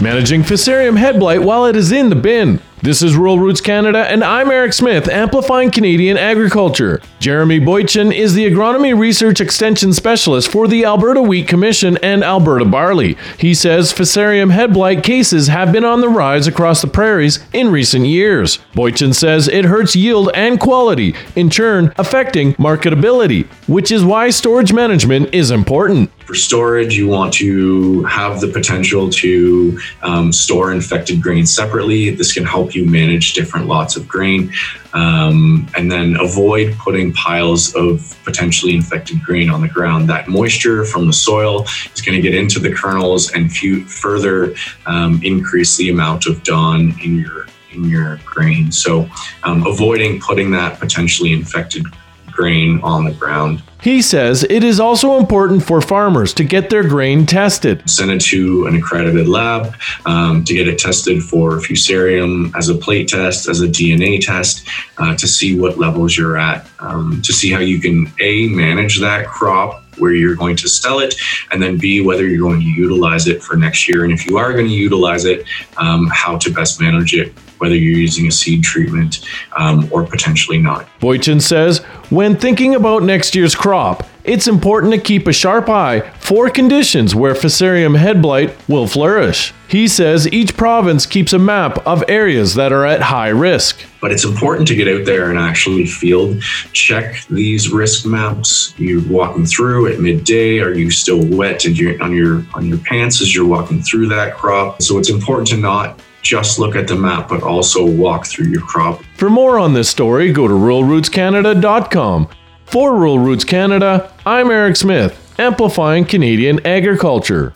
managing Fusarium head blight while it is in the bin. This is Rural Roots Canada, and I'm Eric Smith, amplifying Canadian agriculture. Jeremy Boychyn is the Agronomy Research Extension Specialist for the Alberta Wheat Commission and Alberta Barley. He says Fusarium head blight cases have been on the rise across the prairies in recent years. Boychyn says it hurts yield and quality, in turn affecting marketability, which is why storage management is important. For storage, you want to have the potential to um, store infected grain separately. This can help you manage different lots of grain um, and then avoid putting piles of potentially infected grain on the ground. That moisture from the soil is going to get into the kernels and further um, increase the amount of DON in your in your grain. So, um, avoiding putting that potentially infected grain on the ground. He says it is also important for farmers to get their grain tested. Send it to an accredited lab um, to get it tested for fusarium as a plate test, as a DNA test, uh, to see what levels you're at, um, to see how you can A, manage that crop where you're going to sell it, and then B, whether you're going to utilize it for next year. And if you are going to utilize it, um, how to best manage it whether you're using a seed treatment um, or potentially not. Boychyn says when thinking about next year's crop, it's important to keep a sharp eye for conditions where Fusarium head blight will flourish. He says each province keeps a map of areas that are at high risk. But it's important to get out there and actually field check these risk maps. You're walking through at midday. Are you still wet on your on your pants as you're walking through that crop? So it's important to not just look at the map, but also walk through your crop. For more on this story, go to ruralrootscanada.com. For Rural Roots Canada, I'm Eric Smith, amplifying Canadian agriculture.